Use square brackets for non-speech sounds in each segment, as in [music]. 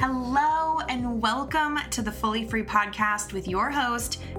Hello, and welcome to the Fully Free Podcast with your host,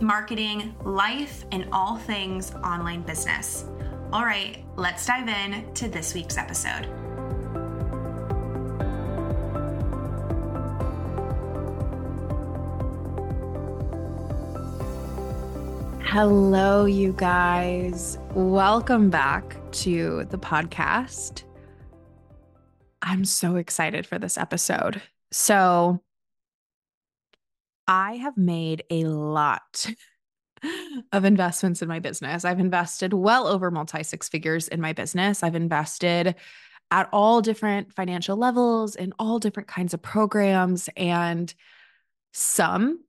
marketing, life, and all things online business. All right, let's dive in to this week's episode. Hello, you guys. Welcome back to the podcast. I'm so excited for this episode. So, I have made a lot [laughs] of investments in my business. I've invested well over multi six figures in my business. I've invested at all different financial levels in all different kinds of programs. And some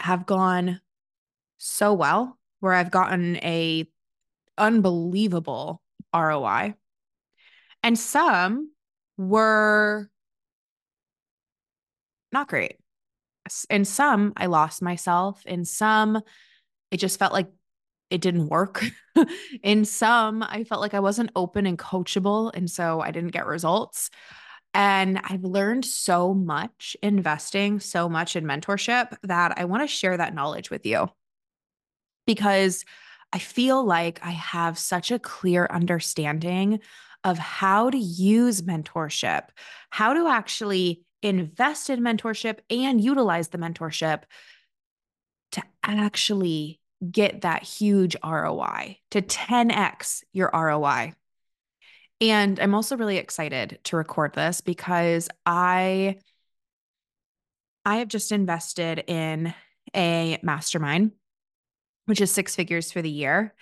have gone so well where I've gotten a unbelievable ROI. And some were not great. In some, I lost myself. In some, it just felt like it didn't work. [laughs] in some, I felt like I wasn't open and coachable. And so I didn't get results. And I've learned so much investing, so much in mentorship that I want to share that knowledge with you because I feel like I have such a clear understanding of how to use mentorship, how to actually invest in mentorship and utilize the mentorship to actually get that huge ROI, to 10x your ROI. And I'm also really excited to record this because I I have just invested in a mastermind which is six figures for the year.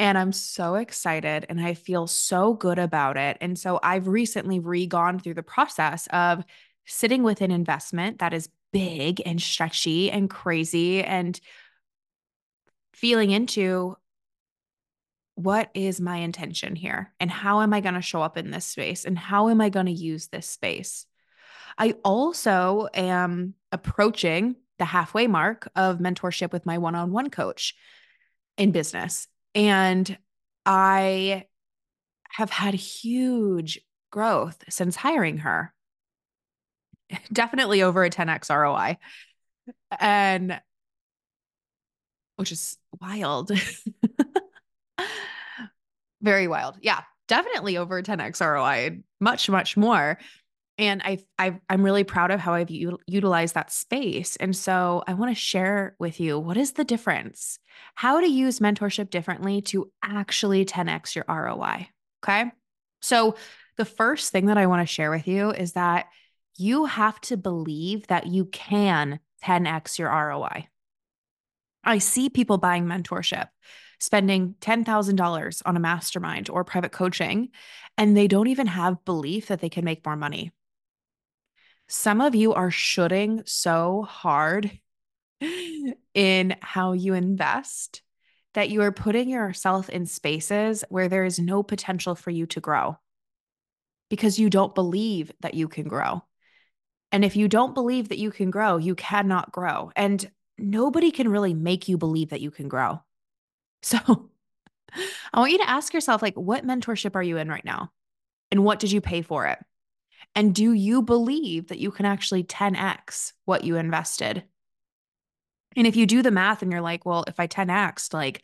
And I'm so excited and I feel so good about it. And so I've recently re gone through the process of sitting with an investment that is big and stretchy and crazy and feeling into what is my intention here and how am I going to show up in this space and how am I going to use this space? I also am approaching the halfway mark of mentorship with my one on one coach in business. And I have had huge growth since hiring her. [laughs] Definitely over a 10x ROI. And which is wild. [laughs] Very wild. Yeah, definitely over 10x ROI, much, much more and I I I'm really proud of how I've u- utilized that space. And so I want to share with you what is the difference? How to use mentorship differently to actually 10x your ROI, okay? So the first thing that I want to share with you is that you have to believe that you can 10x your ROI. I see people buying mentorship spending $10,000 on a mastermind or private coaching, and they don't even have belief that they can make more money. Some of you are shooting so hard [laughs] in how you invest that you are putting yourself in spaces where there is no potential for you to grow because you don't believe that you can grow. And if you don't believe that you can grow, you cannot grow. And nobody can really make you believe that you can grow. [laughs] So I want you to ask yourself like what mentorship are you in right now? And what did you pay for it? And do you believe that you can actually 10x what you invested? And if you do the math and you're like, well, if I 10x, like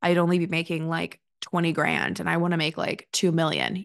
I'd only be making like 20 grand and I want to make like 2 million,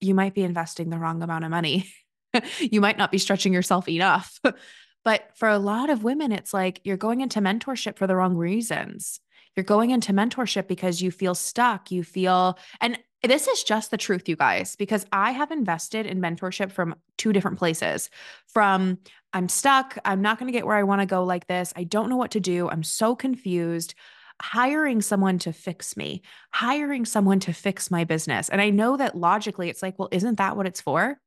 you might be investing the wrong amount of money. [laughs] [laughs] you might not be stretching yourself enough. [laughs] but for a lot of women, it's like you're going into mentorship for the wrong reasons. You're going into mentorship because you feel stuck. You feel, and this is just the truth, you guys, because I have invested in mentorship from two different places. From I'm stuck, I'm not going to get where I want to go like this. I don't know what to do. I'm so confused. Hiring someone to fix me, hiring someone to fix my business. And I know that logically it's like, well, isn't that what it's for?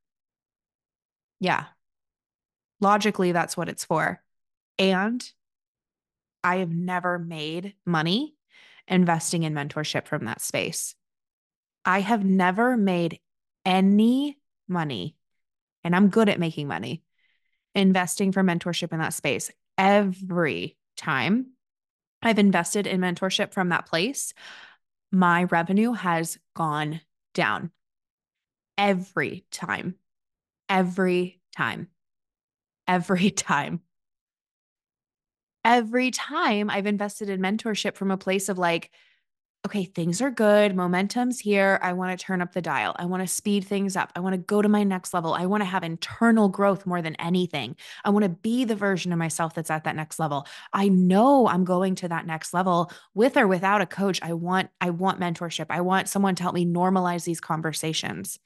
Yeah. Logically, that's what it's for. And I have never made money investing in mentorship from that space. I have never made any money, and I'm good at making money investing for mentorship in that space. Every time I've invested in mentorship from that place, my revenue has gone down every time. Every time. Every [laughs] time. Every time I've invested in mentorship from a place of like, okay, things are good. Momentum's here. I want to turn up the dial. I want to speed things up. I want to go to my next level. I want to have internal growth more than anything. I want to be the version of myself that's at that next level. I know I'm going to that next level with or without a coach. I want I want mentorship. I want someone to help me normalize these conversations.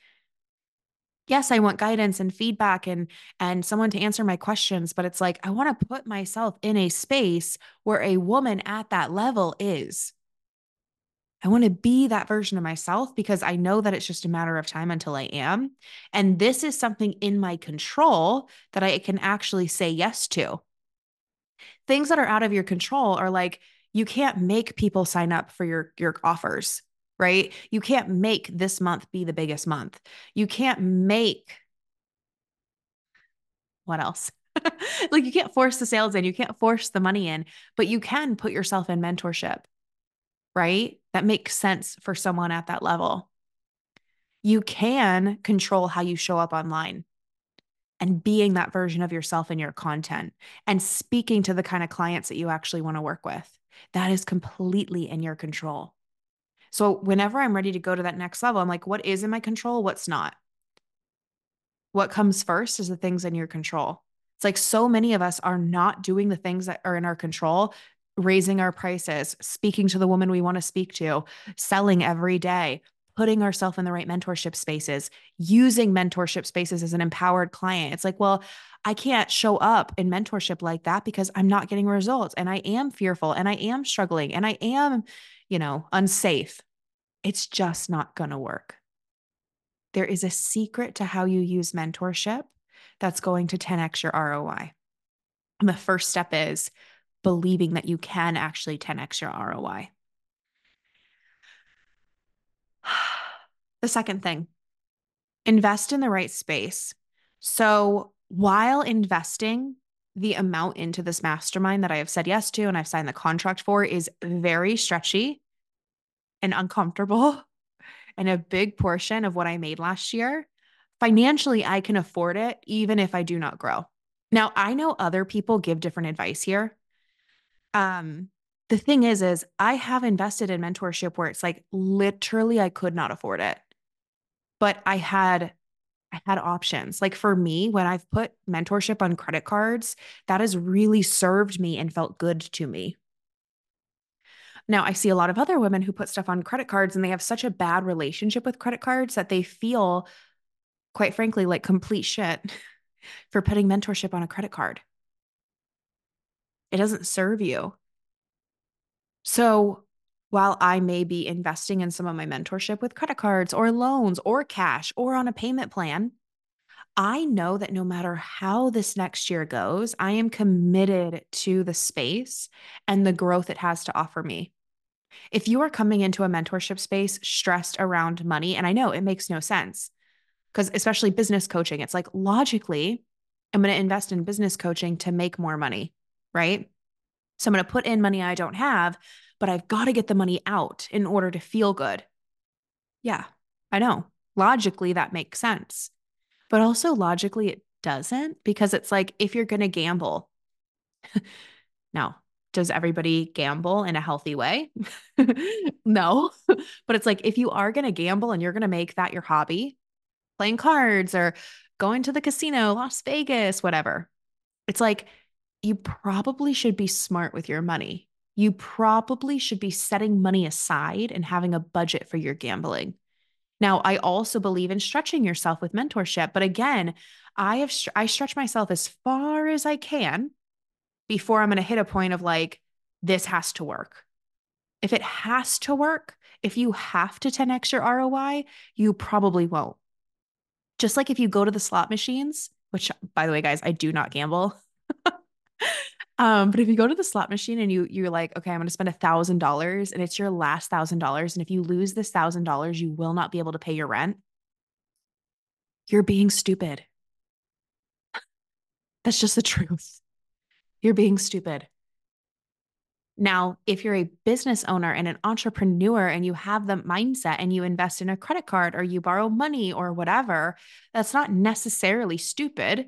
Yes, I want guidance and feedback and and someone to answer my questions, but it's like I want to put myself in a space where a woman at that level is I want to be that version of myself because I know that it's just a matter of time until I am. And this is something in my control that I can actually say yes to. Things that are out of your control are like you can't make people sign up for your your offers, right? You can't make this month be the biggest month. You can't make what else? [laughs] like you can't force the sales in, you can't force the money in, but you can put yourself in mentorship right? That makes sense for someone at that level. You can control how you show up online and being that version of yourself in your content and speaking to the kind of clients that you actually want to work with. That is completely in your control. So, whenever I'm ready to go to that next level, I'm like, what is in my control? What's not? What comes first is the things in your control. It's like so many of us are not doing the things that are in our control raising our prices, speaking to the woman we want to speak to, selling every day, putting ourselves in the right mentorship spaces, using mentorship spaces as an empowered client. It's like, well, I can't show up in mentorship like that because I'm not getting results and I am fearful and I am struggling and I am, you know, unsafe. It's just not going to work. There is a secret to how you use mentorship that's going to 10x your ROI. And the first step is believing that you can actually 10x your ROI. The second thing, invest in the right space. So while investing the amount into this mastermind that I have said yes to and I've signed the contract for is very stretchy and uncomfortable [laughs] and a big portion of what I made last year. Financially, I can afford it even if I do not grow. Now, I know other people give different advice here um the thing is is I have invested in mentorship where it's like literally I could not afford it. But I had I had options. Like for me, when I've put mentorship on credit cards, that has really served me and felt good to me. Now, I see a lot of other women who put stuff on credit cards and they have such a bad relationship with credit cards that they feel, quite frankly, like complete shit [laughs] for putting mentorship on a credit card. It doesn't serve you. So while I may be investing in some of my mentorship with credit cards or loans or cash or on a payment plan, I know that no matter how this next year goes, I am committed to the space and the growth it has to offer me. If you are coming into a mentorship space stressed around money, and I know it makes no sense because, especially business coaching, it's like logically, I'm going to invest in business coaching to make more money right? So I'm going to put in money I don't have, but I've got to get the money out in order to feel good. Yeah, I know. Logically, that makes sense. But also logically, it doesn't because it's like if you're going to gamble, [laughs] now, does everybody gamble in a healthy way? [laughs] no. [laughs] but it's like if you are going to gamble and you're going to make that your hobby, playing cards or going to the casino, Las Vegas, whatever, it's like you probably should be smart with your money. You probably should be setting money aside and having a budget for your gambling. Now, I also believe in stretching yourself with mentorship, but again, I have I stretch myself as far as I can before I'm going to hit a point of like this has to work. If it has to work, if you have to 10x your ROI, you probably won't. Just like if you go to the slot machines which by the way, guys, I do not gamble. Um, but if you go to the slot machine and you you're like, okay, I'm gonna spend a thousand dollars and it's your last thousand dollars, and if you lose this thousand dollars, you will not be able to pay your rent. You're being stupid. That's just the truth. You're being stupid. Now, if you're a business owner and an entrepreneur and you have the mindset and you invest in a credit card or you borrow money or whatever, that's not necessarily stupid.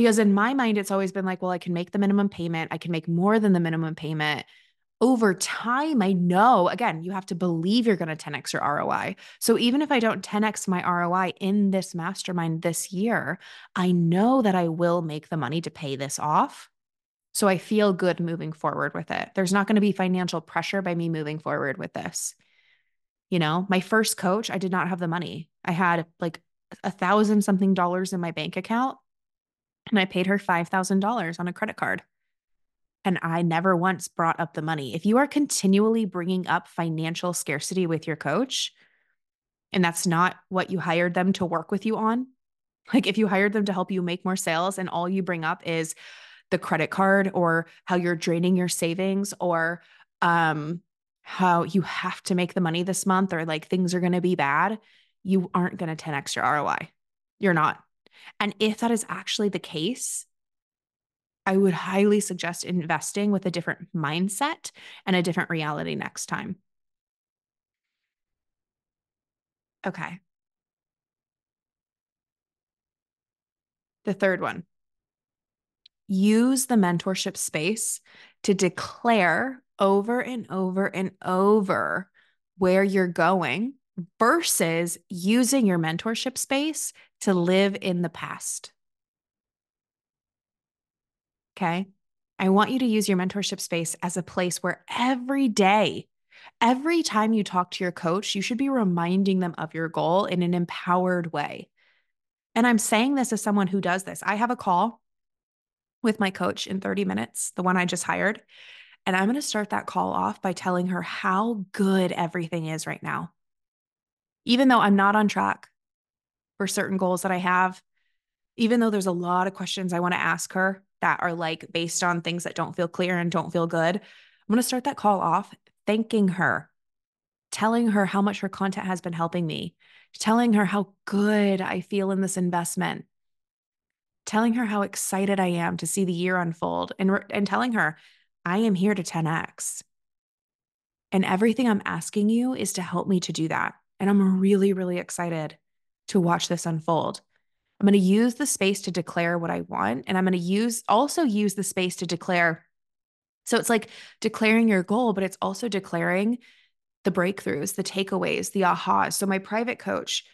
Because in my mind, it's always been like, well, I can make the minimum payment, I can make more than the minimum payment. Over time, I know, again, you have to believe you're going to 10x your ROI. So even if I don't 10x my ROI in this mastermind this year, I know that I will make the money to pay this off so I feel good moving forward with it. There's not going to be financial pressure by me moving forward with this. You know, my first coach, I did not have the money. I had like a thousand something dollars in my bank account and I paid her $5,000 on a credit card. And I never once brought up the money. If you are continually bringing up financial scarcity with your coach, and that's not what you hired them to work with you on, [laughs] like if you hired them to help you make more sales and all you bring up is, the credit card or how you're draining your savings or um, how you have to make the money this month or like things are going to be bad, you aren't going to 10x your ROI. You're not. And if that is actually the case, I would highly suggest investing with a different mindset and a different reality next time. Okay. The third one use the mentorship space to declare over and over and over where you're going versus using your mentorship space to live in the past. Okay. I want you to use your mentorship space as a place where every day, every time you talk to your coach, you should be reminding them of your goal in an empowered way. And I'm saying this as someone who does this. I have a call with my coach in 30 minutes, the one I just hired. And I'm going to start that call off by telling her how good everything is right now. Even though I'm not on track for certain goals that I have, even though there's a lot of questions I want to ask her that are like based on things that don't feel clear and don't feel good, I'm going to start that call off thanking her, telling her how much her content has been helping me, telling her how good I feel in this investment, telling her how excited I am to see the year unfold and, and telling her, I am here to 10x. And everything I'm asking you is to help me to do that. And I'm really, really excited to watch this unfold. I'm going to use the space to declare what I want. And I'm going to use also use the space to declare. So it's like declaring your goal, but it's also declaring the breakthroughs, the takeaways, the ahas. So my private coach,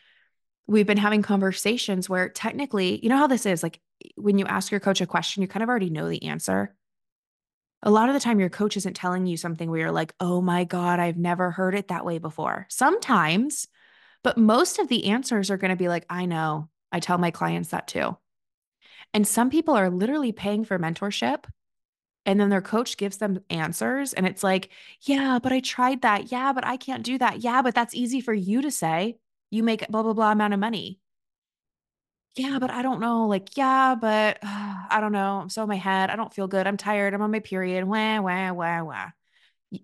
we've been having conversations where technically, you know how this is like when you ask your coach a question, you kind of already know the answer. A lot of the time, your coach isn't telling you something where you're like, oh my God, I've never heard it that way before. Sometimes, but most of the answers are going to be like, I know. I tell my clients that too. And some people are literally paying for mentorship and then their coach gives them answers and it's like, yeah, but I tried that. Yeah, but I can't do that. Yeah, but that's easy for you to say. You make blah, blah, blah amount of money yeah, but I don't know. Like, yeah, but uh, [sighs] I don't know. I'm so in my head. I don't feel good. I'm tired. I'm on my period. Wah, wah, wah, wah.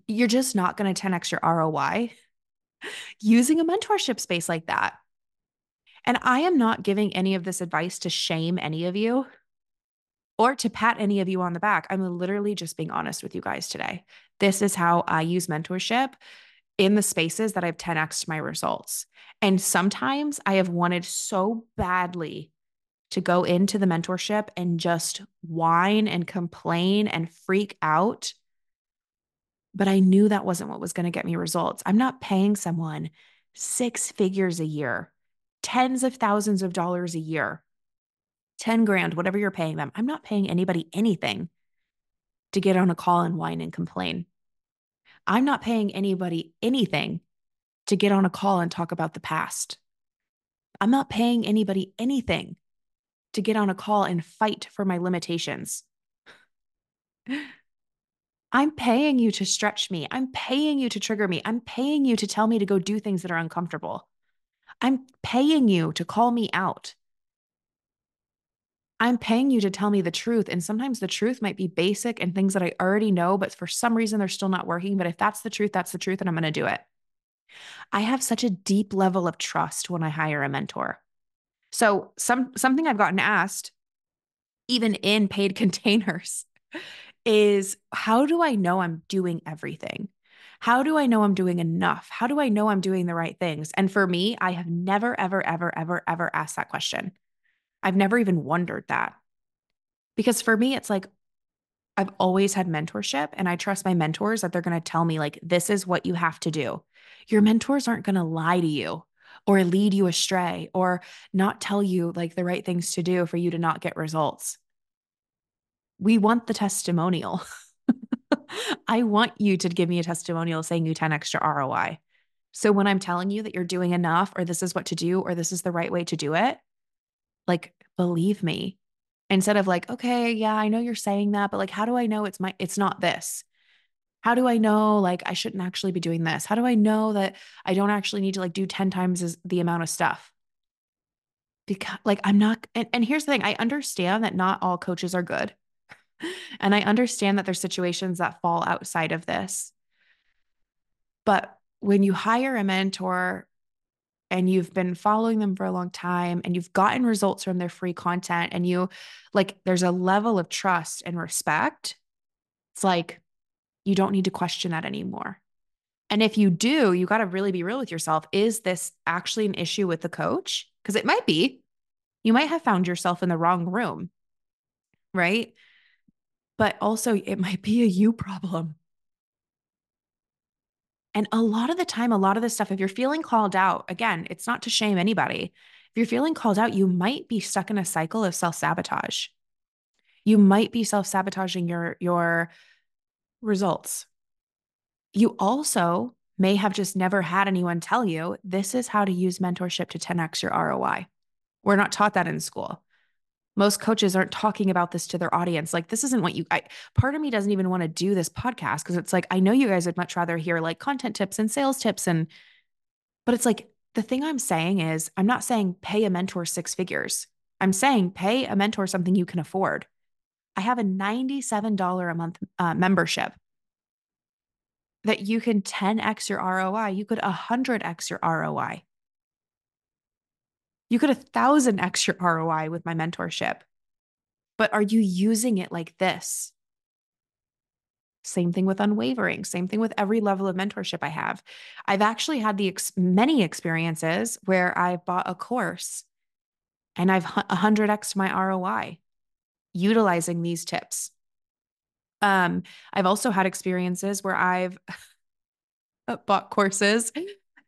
You're just not going to 10x your ROI [laughs] using a mentorship space like that. And I am not giving any of this advice to shame any of you or to pat any of you on the back. I'm literally just being honest with you guys today. This is how I use mentorship in the spaces that I've 10x my results. And sometimes I have wanted so badly to go into the mentorship and just whine and complain and freak out. But I knew that wasn't what was going to get me results. I'm not paying someone six figures a year, tens of thousands of dollars a year, 10 grand, whatever you're paying them. I'm not paying anybody anything to get on a call and whine and complain. I'm not paying anybody anything to get on a call and talk about the past. I'm not paying anybody anything to get on a call and fight for my limitations. [sighs] I'm paying you to stretch me. I'm paying you to trigger me. I'm paying you to tell me to go do things that are uncomfortable. I'm paying you to call me out. I'm paying you to tell me the truth. And sometimes the truth might be basic and things that I already know, but for some reason they're still not working. But if that's the truth, that's the truth, and I'm going to do it. I have such a deep level of trust when I hire a mentor. So some something I've gotten asked even in paid [laughs] containers is how do I know I'm doing everything? How do I know I'm doing enough? How do I know I'm doing the right things? And for me, I have never, ever, ever, ever, ever asked that question. I've never even wondered that. Because for me, it's like I've always had mentorship and I trust my mentors that they're going to tell me, like, this is what you have to do. Your mentors aren't going to lie to you or lead you astray or not tell you like the right things to do for you to not get results. We want the testimonial. [laughs] I want you to give me a testimonial saying you 10 extra ROI. So when I'm telling you that you're doing enough or this is what to do or this is the right way to do it, like believe me. Instead of like, okay, yeah, I know you're saying that, but like how do I know it's my it's not this? How do I know like I shouldn't actually be doing this? How do I know that I don't actually need to like do 10 times as the amount of stuff? Because like I'm not and, and here's the thing, I understand that not all coaches are good. [laughs] And I understand that there's situations that fall outside of this. But when you hire a mentor and you've been following them for a long time and you've gotten results from their free content and you like there's a level of trust and respect, it's like you don't need to question that anymore. And if you do, you got to really be real with yourself. Is this actually an issue with the coach? Because it might be. You might have found yourself in the wrong room, right? but also it might be a you problem. And a lot of the time, a lot of this stuff, if you're feeling called out, again, it's not to shame anybody. If you're feeling called out, you might be stuck in a cycle of self sabotage. You might be self sabotaging your, your results. You also may have just never had anyone tell you this is how to use mentorship to 10x your ROI. We're not taught that in school most coaches aren't talking about this to their audience. Like this isn't what you I, part of me doesn't even want to do this podcast because it's like i know you guys would much rather hear like content tips and sales tips and but it's like the thing i'm saying is i'm not saying pay a mentor six figures. I'm saying pay a mentor something you can afford. I have a $97 a month uh, membership. That you can 10x your roi you could 100x your roi you could a thousand extra ROI with my mentorship. But are you using it like this? Same thing with unwavering, same thing with every level of mentorship I have. I've actually had the ex- many experiences where I've bought a course and I've 100x my ROI utilizing these tips. Um, I've also had experiences where I've [laughs] bought courses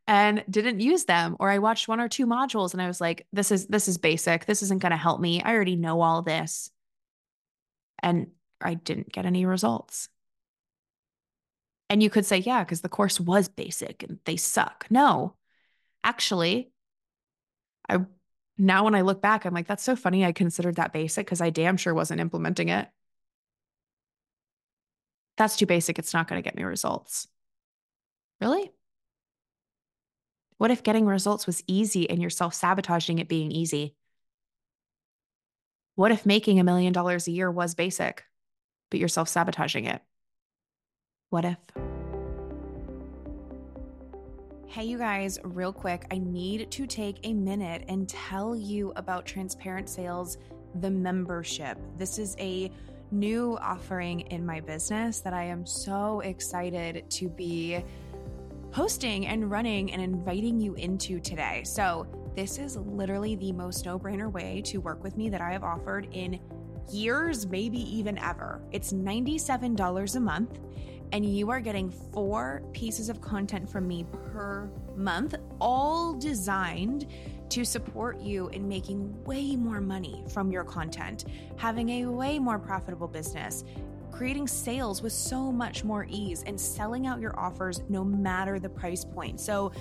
and didn't use them or I watched one or two modules and I was like this is this is basic. This isn't going to help me. I already know all this. And I didn't get any results. And you could say yeah cuz the course was basic and they suck. No. Actually I now when I look back I'm like that's so funny I considered that basic cuz I damn sure wasn't implementing it. That's too basic. It's not going to get me results. Really what if getting results was easy and you're self sabotaging it being easy? What if making a million dollars a year was basic, but you're self sabotaging it? What if? Hey, you guys, real quick, I need to take a minute and tell you about Transparent Sales, the membership. This is a new offering in my business that I am so excited to be hosting and running and inviting you into today. So, this is literally the most no brainer way to work with me that I have offered in years, maybe even ever. It's $97 a month, and you are getting four pieces of content from me per month, all designed to support you in making way more money from your content, having a way more profitable business, creating sales with so much more ease and selling out your offers no matter the price point. So,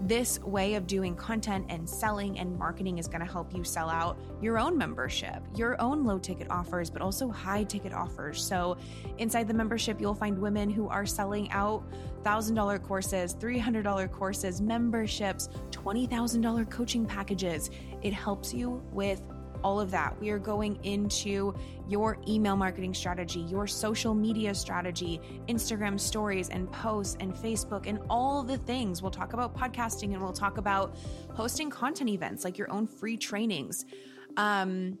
this way of doing content and selling and marketing is going to help you sell out your own membership, your own low ticket offers, but also high ticket offers. So, inside the membership, you'll find women who are selling out $1,000 courses, $300 courses, memberships, $20,000 coaching packages. It helps you with all of that. We are going into your email marketing strategy, your social media strategy, Instagram stories and posts and Facebook and all the things. We'll talk about podcasting and we'll talk about hosting content events like your own free trainings. Um,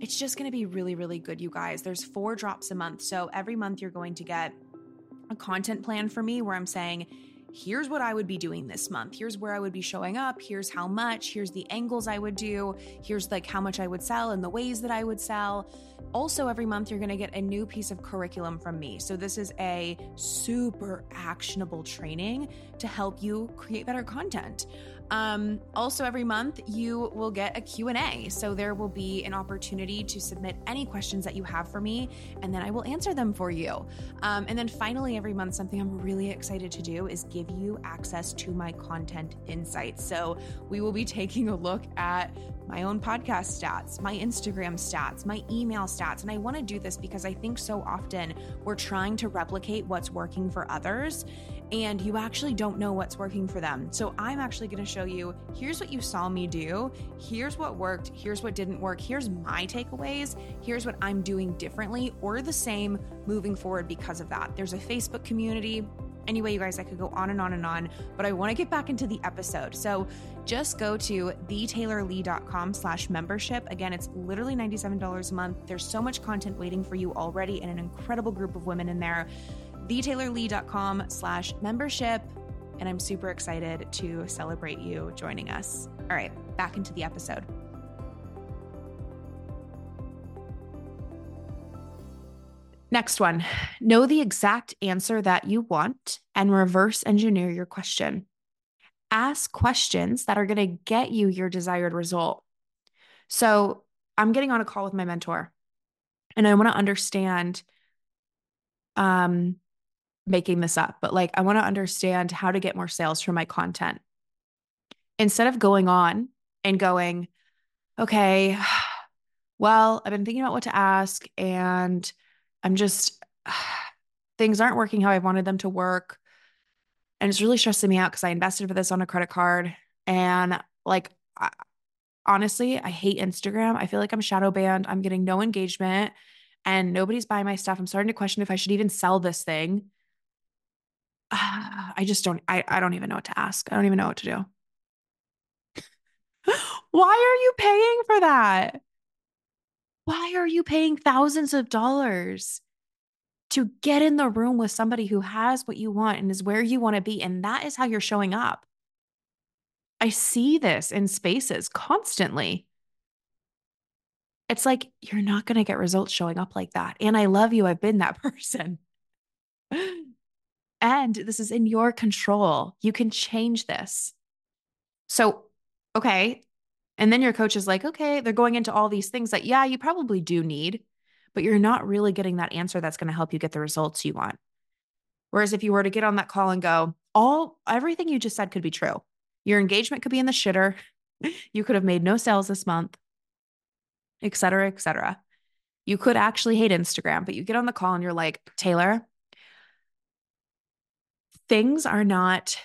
it's just going to be really, really good, you guys. There's four drops a month. So every month you're going to get a content plan for me where I'm saying, here's what I would be doing this month. Here's where I would be showing up. Here's how much. Here's the angles I would do. Here's like how much I would sell and the ways that I would sell. Also, every month you're going to get a new piece of curriculum from me. So this is a super actionable training to help you create better content. Um, also, every month you will get a Q&A. So there will be an opportunity to submit any questions that you have for me, and then I will answer them for you. Um, and then finally, every month, something I'm really excited to do is give you access to my content insights. So we will be taking a look at my own podcast stats, my Instagram stats, my email stats. And I want to do this because I think so often we're trying to replicate what's working for others and you actually don't know what's working for them. So I'm actually going to show you here's what you saw me do, here's what worked, here's what didn't work, here's my takeaways, here's what I'm doing differently or the same moving forward because of that. There's a Facebook community. Anyway, you guys, I could go on and on and on, but I want to get back into the episode. So just go to thetaylorlee.com slash membership. Again, it's literally $97 a month. There's so much content waiting for you already and an incredible group of women in there thetaylorlee.com slash membership. And I'm super excited to celebrate you joining us. All right, back into the episode. Next one know the exact answer that you want and reverse engineer your question. Ask questions that are going to get you your desired result. So, I'm getting on a call with my mentor and I want to understand um, making this up, but like I want to understand how to get more sales from my content. Instead of going on and going, okay, [sighs] well, I've been thinking about what to ask and I'm just, [sighs] things aren't working how I wanted them to work. And it's really stressing me out because I invested for this on a credit card. And like, I, honestly, I hate Instagram. I feel like I'm shadow banned. I'm getting no engagement and nobody's buying my stuff. I'm starting to question if I should even sell this thing. [sighs] I just don't, I, I don't even know what to ask. I don't even know what to do. [laughs] Why are you paying for that? Why are you paying thousands of dollars to get in the room with somebody who has what you want and is where you want to be? And that is how you're showing up. I see this in spaces constantly. It's like, you're not going to get results showing up like that. And I love you. I've been that [laughs] person. And this is in your control. You can change this. So, okay. And then your coach is like, okay, they're going into all these things that, yeah, you probably do need, but you're not really getting that answer that's going to help you get the results you want. Whereas if you were to get on that call and go, all everything you just said could be true. Your engagement could be in the shitter. [laughs] You could have made no sales this month, et cetera, et cetera. You could actually hate Instagram, but you get on the call and you're like, Taylor, things are not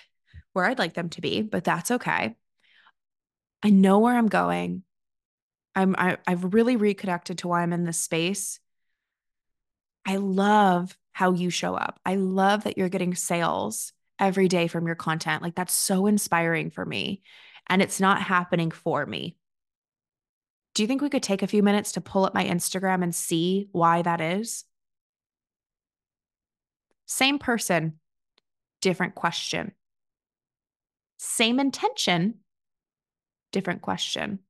where I'd like them to be, but that's okay. I know where I'm going. I'm I, I've really reconnected to why I'm in this space. I love how you show up. I love that you're getting sales every day from your content. Like that's so inspiring for me. And it's not happening for me. Do you think we could take a few minutes to pull up my Instagram and see why that is? Same person, different question. Same intention, different question.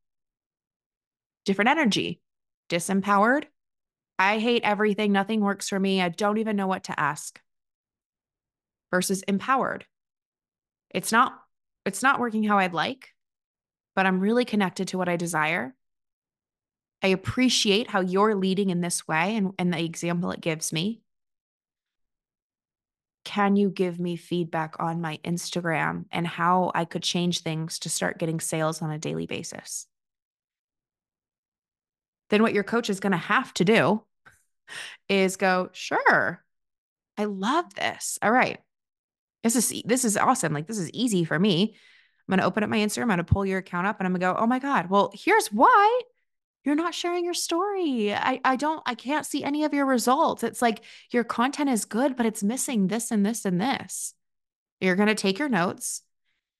Different energy, disempowered. I hate everything. Nothing works for me. I don't even know what to ask. Versus empowered. It's not it's not working how I'd like, but I'm really connected to what I desire. I appreciate how you're leading in this way and, and the example it gives me can you give me feedback on my Instagram and how I could change things to start getting sales on a daily basis? Then what your coach is going to have to do is go, "Sure. I love this. All right. This is this is awesome. Like this is easy for me. I'm going to open up my Instagram, I'm going to pull your account up and I'm going to go, "Oh my god. Well, here's why you're not sharing your story. I, I don't, I can't see any of your results. It's like your content is good, but it's missing this and this and this. You're going to take your notes,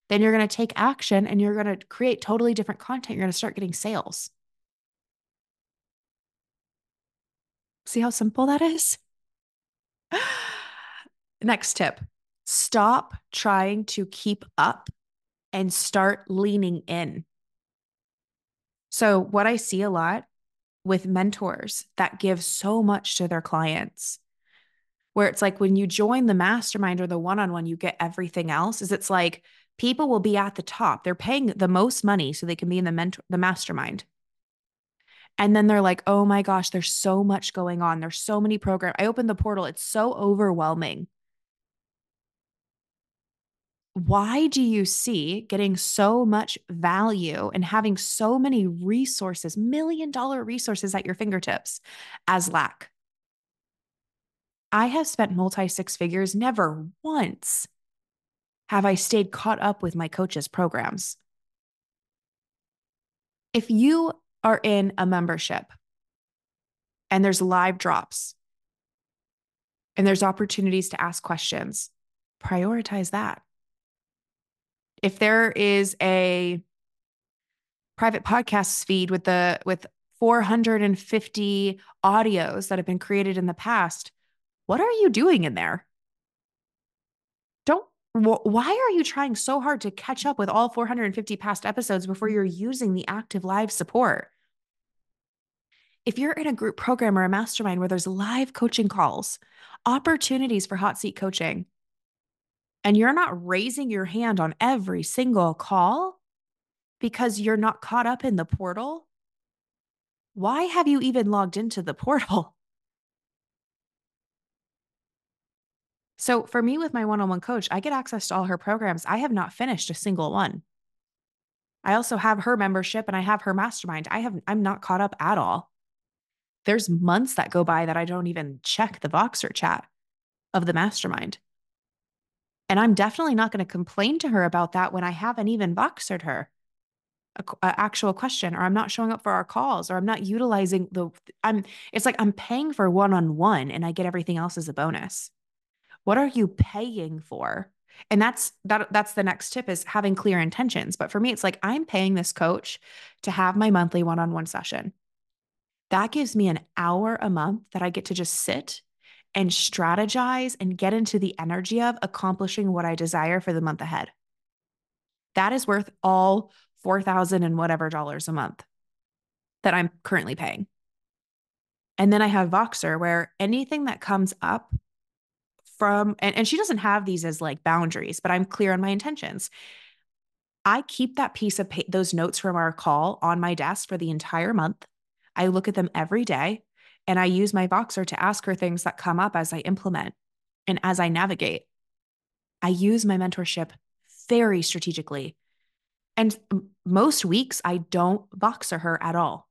then you're going to take action and you're going to create totally different content. You're going to start getting sales. See how simple that is? [sighs] Next tip stop trying to keep up and start leaning in. So, what I see a lot with mentors that give so much to their clients, where it's like when you join the mastermind or the one on one, you get everything else, is it's like people will be at the top. They're paying the most money so they can be in the mentor, the mastermind. And then they're like, oh my gosh, there's so much going on. There's so many programs. I opened the portal, it's so overwhelming why do you see getting so much value and having so many resources, million dollar resources at your fingertips as lack? I have spent multi six figures, never once have I stayed caught up with my coaches' programs. If you are in a membership and there's live drops and there's opportunities to ask questions, prioritize that if there is a private podcast feed with the with 450 audios that have been created in the past, what are you doing in there? Don't why are you trying so hard to catch up with all 450 past episodes before you're using the active live support? If you're in a group program or a mastermind where there's live coaching calls, opportunities for hot seat coaching, and you're not raising your hand on every single call because you're not caught up in the portal, why have you even logged into the [laughs] portal? So, for me, with my one on one coach, I get access to all her programs. I have not finished a single one. I also have her membership and I have her mastermind. I have I'm not caught up at all. There's months that go by that I don't even check the Voxer chat of the mastermind. And I'm definitely not going to complain to her about that when I haven't even Voxered her actual question, or I'm not showing up for our calls, or I'm not utilizing the, I'm, it's like I'm paying for one on one and I get everything else as a bonus. What are you paying for? And that's that that's the next tip is having clear intentions. But for me, it's like I'm paying this coach to have my monthly one-on-one session. That gives me an hour a month that I get to just sit and strategize and get into the energy of accomplishing what I desire for the month ahead. That is worth all 4000 and whatever dollars a month that I'm currently paying. And then I have Voxer where anything that comes up from and, and she doesn't have these as like boundaries, but I'm clear on my intentions. I keep that piece of pa- those notes from our call on my desk for the entire month. I look at them every day. And I use my Voxer to ask her things that come up as I implement and as I navigate. I use my mentorship very strategically. And most weeks, I don't Voxer her at all.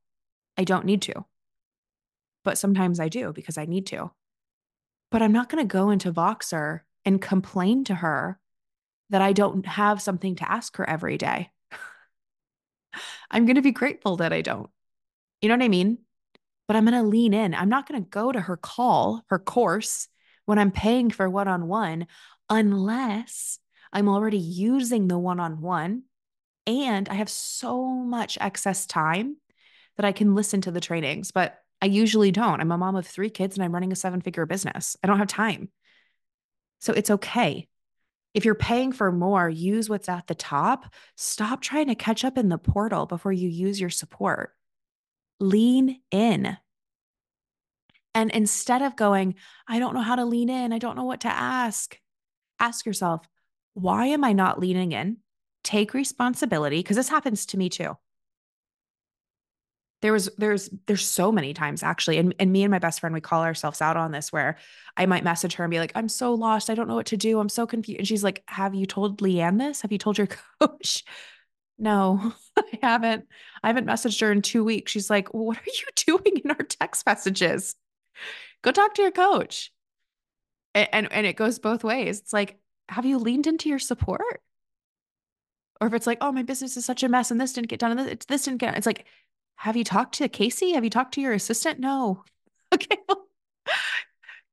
I don't need to. But sometimes I do because I need to. But I'm not going to go into Voxer and complain to her that I don't have something to ask her every day. [laughs] I'm going to be grateful that I don't. You know what I mean? But I'm going to lean in. I'm not going to go to her call, her course, when I'm paying for one on one, unless I'm already using the one on one and I have so much excess time that I can listen to the trainings. But I usually don't. I'm a mom of three kids and I'm running a seven figure business. I don't have time. So it's okay. If you're paying for more, use what's at the top. Stop trying to catch up in the portal before you use your support lean in. And instead of going, I don't know how to lean in, I don't know what to ask, ask yourself, why am I not leaning in? Take responsibility because this happens to me too. There was there's there's so many times actually and, and me and my best friend we call ourselves out on this where I might message her and be like I'm so lost I don't know what to do I'm so confused and she's like have you told Leanne this have you told your [laughs] coach no, [laughs] I haven't. I haven't messaged her in two weeks. She's like, What are you [laughs] doing in our text messages? Go talk to your coach. And, and, and it goes both ways. It's like, have you leaned into your support? Or if it's like, oh, my business is such a mess and this didn't get done and this, this didn't get, it's like, Have you talked to Casey? Have you talked to your assistant? No. [laughs] Okay.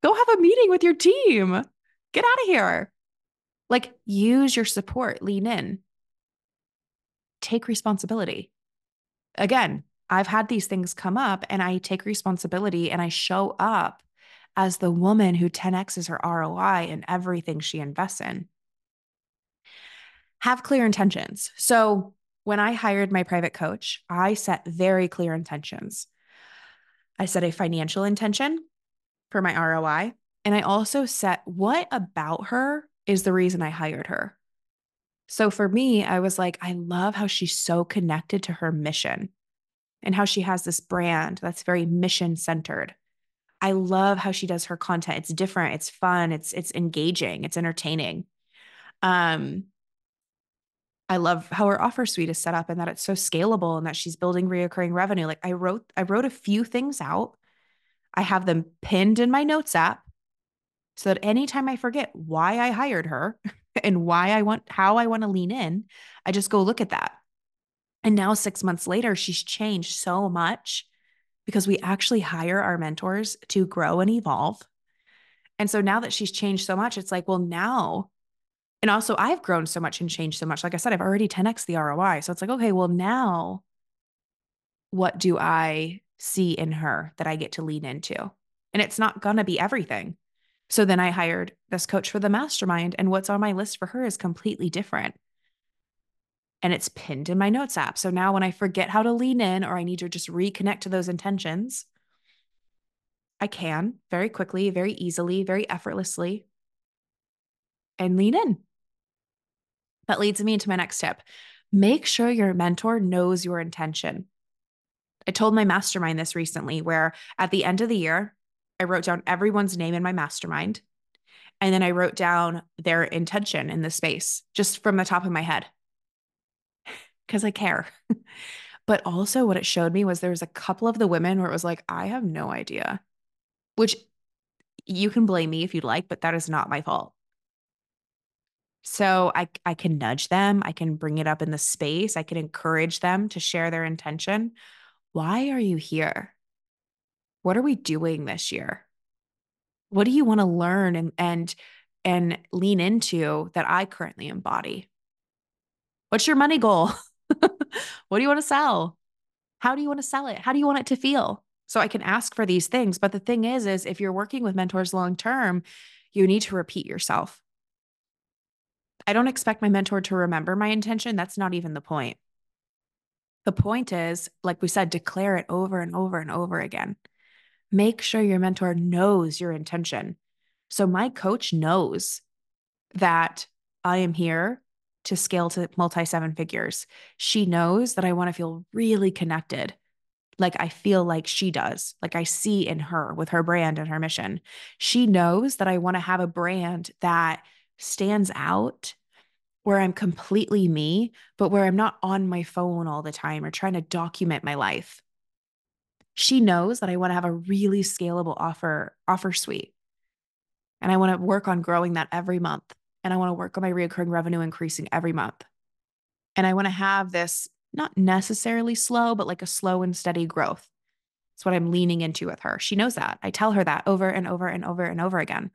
Go have a meeting with your team. Get out of here. Like, use your support, lean in, take responsibility. Again, I've had these things come up and I take responsibility and I show up as the woman who 10x's her ROI in everything she invests in. Have clear intentions. So, when I hired my private coach, I set very clear intentions. I set a financial intention for my ROI. And I also set what about her is the reason I hired her. So for me, I was like, I love how she's so connected to her mission and how she has this brand that's very mission centered. I love how she does her content. It's different, it's fun, it's it's engaging, it's entertaining. Um I love how her offer suite is set up and that it's so scalable and that she's building reoccurring revenue. Like I wrote I wrote a few things out. I have them pinned in my notes app so that anytime I forget why I hired her [laughs] and why I want how I want to lean in, I just go look at that. And now 6 months later she's changed so much because we actually hire our mentors to grow and evolve. And so now that she's changed so much, it's like, well, now, and also I've grown so much and changed so much. Like I said, I've already 10x the ROI. So it's like, okay, well, now what do I see in her that I get to lean into? And it's not going to be everything. So then I hired this coach for the mastermind, and what's on my list for her is completely different and it's pinned in my notes app. So now when I forget how to lean in or I need to just reconnect to those intentions, I can very quickly, very easily, very effortlessly and lean in. That leads me into my next tip. Make sure your mentor knows your intention. I told my mastermind this recently, where at the end of the year, I wrote down everyone's name in my mastermind. And then I wrote down their intention in the space just from the top of my head [laughs] because I care. [laughs] but also, what it showed me was there was a couple of the women where it was like, I have no idea, which you can blame me if you'd like, but that is not my fault. So I I can nudge them, I can bring it up in the space, I can encourage them to share their intention. Why are you here? What are we doing this year? What do you want to learn and and and lean into that I currently embody? What's your money goal? [laughs] what do you want to sell? How do you want to sell it? How do you want it to feel? So I can ask for these things. But the thing is, is if you're working with mentors long term, you need to repeat yourself. I don't expect my mentor to remember my intention. That's not even the point. The point is, like we said, declare it over and over and over again. Make sure your mentor knows your intention. So my coach knows that I am here to scale to multi seven figures. She knows that I want to feel really connected, like I feel like she does, like I see in her with her brand and her mission. She knows that I want to have a brand that stands out where I'm completely me, but where I'm not on my phone all the time or trying to document my life. She knows that I want to have a really scalable offer offer suite. And I want to work on growing that every month and I want to work on my recurring revenue increasing every month. And I want to have this not necessarily slow, but like a slow and steady growth. It's what I'm leaning into with her. She knows that. I tell her that over and over and over and over again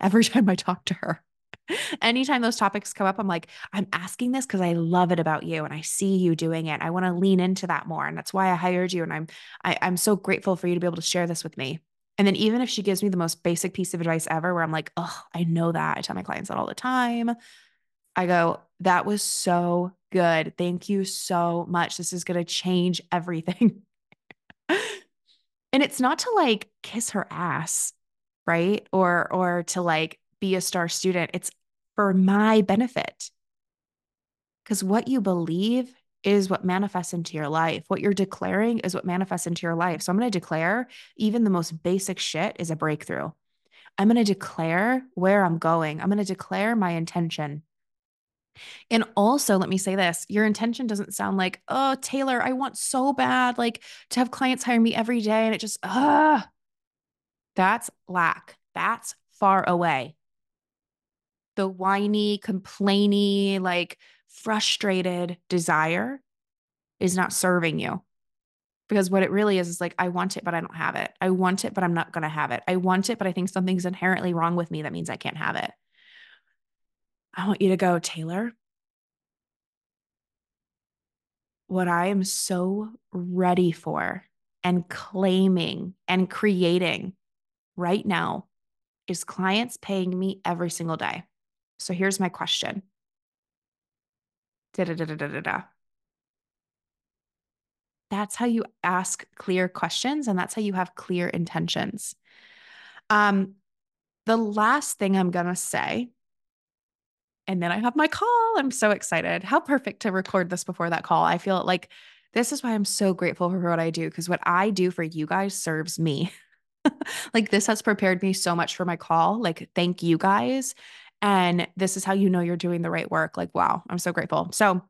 every [laughs] time I talk to her. [laughs] Anytime those topics come up, I'm like, I'm asking this because I love it about you and I see you doing it. I want to lean into that more. And that's why I hired you. And I'm I, am i am so grateful for you to be able to share this with me. And then even if she gives me the most basic piece of advice ever, where I'm like, oh, I know that. I tell my clients that all the time. I go, that was so good. Thank you so much. This is going to change everything. [laughs] and it's not to like kiss her ass, right? Or or to like be a star student. It's for my benefit. Cuz what you believe is what manifests into your life. What you're declaring is what manifests into your life. So I'm going to declare even the most basic shit is a breakthrough. I'm going to declare where I'm going. I'm going to declare my intention. And also, let me say this your intention doesn't sound like, oh, Taylor, I want so bad, like to have clients hire me every day. And it just, ah, that's lack. That's far away. The whiny, complainy, like frustrated desire is not serving you. Because what it really is is like, I want it, but I don't have it. I want it, but I'm not going to have it. I want it, but I think something's inherently wrong with me. That means I can't have it. I want you to go, Taylor. What I am so ready for and claiming and creating right now is clients paying me every single day. So here's my question. Da, da, da. That's how you ask clear questions and that's how you have clear intentions. Um, the last thing I'm going to say, and then I have my call. I'm so excited. How perfect to record this before that call. I feel like this is why I'm so grateful for what I do because what I do for you guys serves me. [laughs] like this has prepared me so much for my call. Like, thank you guys. And this is how you know you're doing the right work. Like, wow, I'm so grateful. So,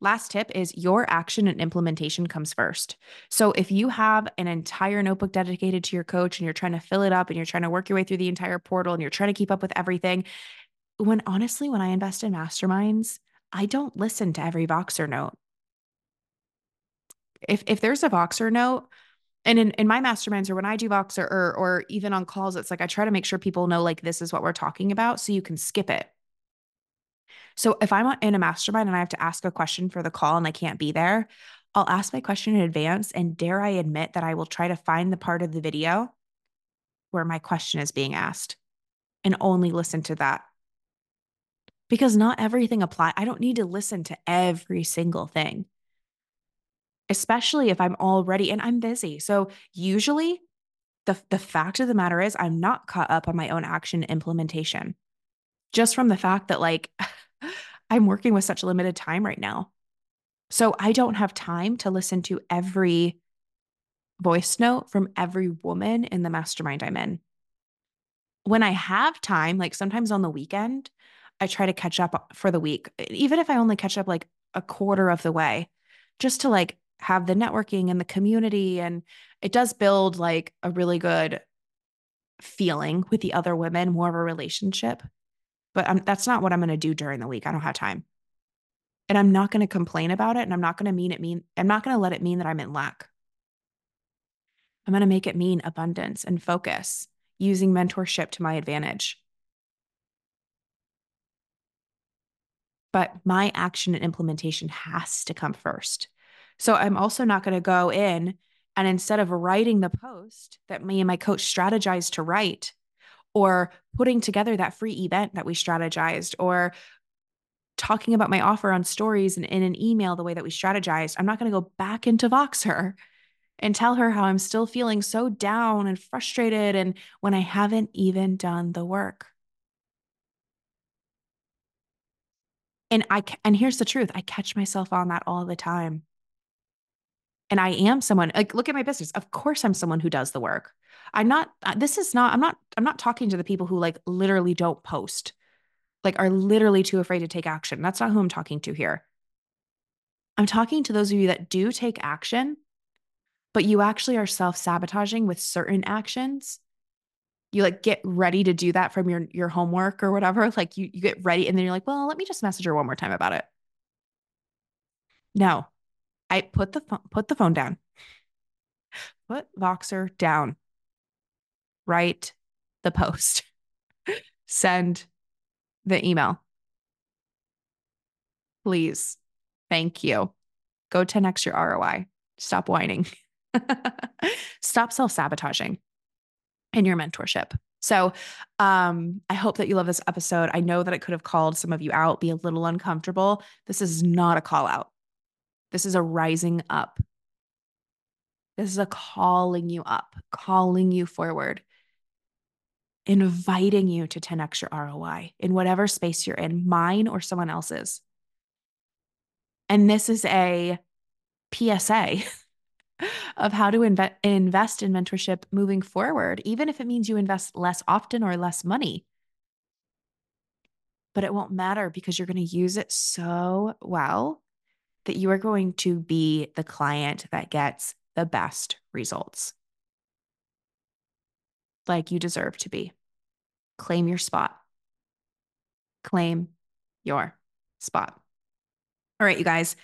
last tip is your action and implementation comes first. So, if you have an entire notebook dedicated to your coach and you're trying to fill it up and you're trying to work your way through the entire portal and you're trying to keep up with everything, when honestly, when I invest in masterminds, I don't listen to every Voxer note. If if there's a Voxer note, and in, in my masterminds or when I do Voxer or or even on calls, it's like I try to make sure people know like this is what we're talking about so you can skip it. So if I'm in a mastermind and I have to ask a question for the call and I can't be there, I'll ask my question in advance and dare I admit that I will try to find the part of the video where my question is being asked and only listen to that. Because not everything applies. I don't need to listen to every single thing especially if I'm already and I'm busy. So usually the the fact of the matter is I'm not caught up on my own action implementation. Just from the fact that like [laughs] I'm working with such limited time right now. So I don't have time to listen to every voice note from every woman in the mastermind I'm in. When I have time, like sometimes on the weekend, I try to catch up for the week, even if I only catch up like a quarter of the way, just to like have the networking and the community and it does build like a really good feeling with the other women more of a relationship. But I'm, that's not what i'm going to do during the week. I don't have time. And i'm not going to complain about it and i'm not going to mean it mean i'm not going to let it mean that i'm in lack. I'm going to make it mean abundance and focus using mentorship to my advantage. But my action and implementation has to come first so I'm also not going to go in and instead of writing the post that me and my coach strategized to write, or putting together that free event that we strategized, or talking about my offer on stories and in an email the way that we strategized, I'm not going to go back into Voxer and tell her how I'm still feeling so down and frustrated and when I haven't even done the work. And I and here's the truth, I catch myself on that all the time. And I am someone like, look at my business. Of course, I'm someone who does the work. I'm not, uh, this is not, I'm not, I'm not talking to the people who like literally don't post, like are literally too afraid to take action. That's not who I'm talking to here. I'm talking to those of you that do take action, but you actually are self sabotaging with certain actions. You like get ready to do that from your your homework or whatever. [laughs] Like you you get ready and then you're like, well, let me just message her one more time about it. No, I put the phone, put the phone down. Put Voxer down. Write the post. [laughs] Send the email. Please. Thank you. Go 10x your ROI. Stop whining. [laughs] Stop self sabotaging in your mentorship. So, um, I hope that you love this episode. I know that it could have called some of you out, be a little uncomfortable. This is not a call out. This is a rising up. This is a calling you up, calling you forward, inviting you to 10x your ROI in whatever space you're in, mine or someone else's. And this is a PSA [laughs] of how to inve- invest in mentorship moving forward, even if it means you invest less often or less money. But it won't matter because you're going to use it so well that you are going to be the client that gets the best results. Like you deserve to be. Claim your spot. Claim your spot. All right, you guys.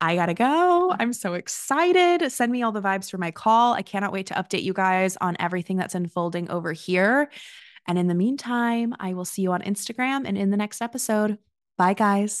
I gotta go. I'm so excited. Send me all the vibes for my call. I cannot wait to update you guys on everything that's unfolding over here. And in the meantime, I will see you on Instagram and in the next episode. Bye, guys.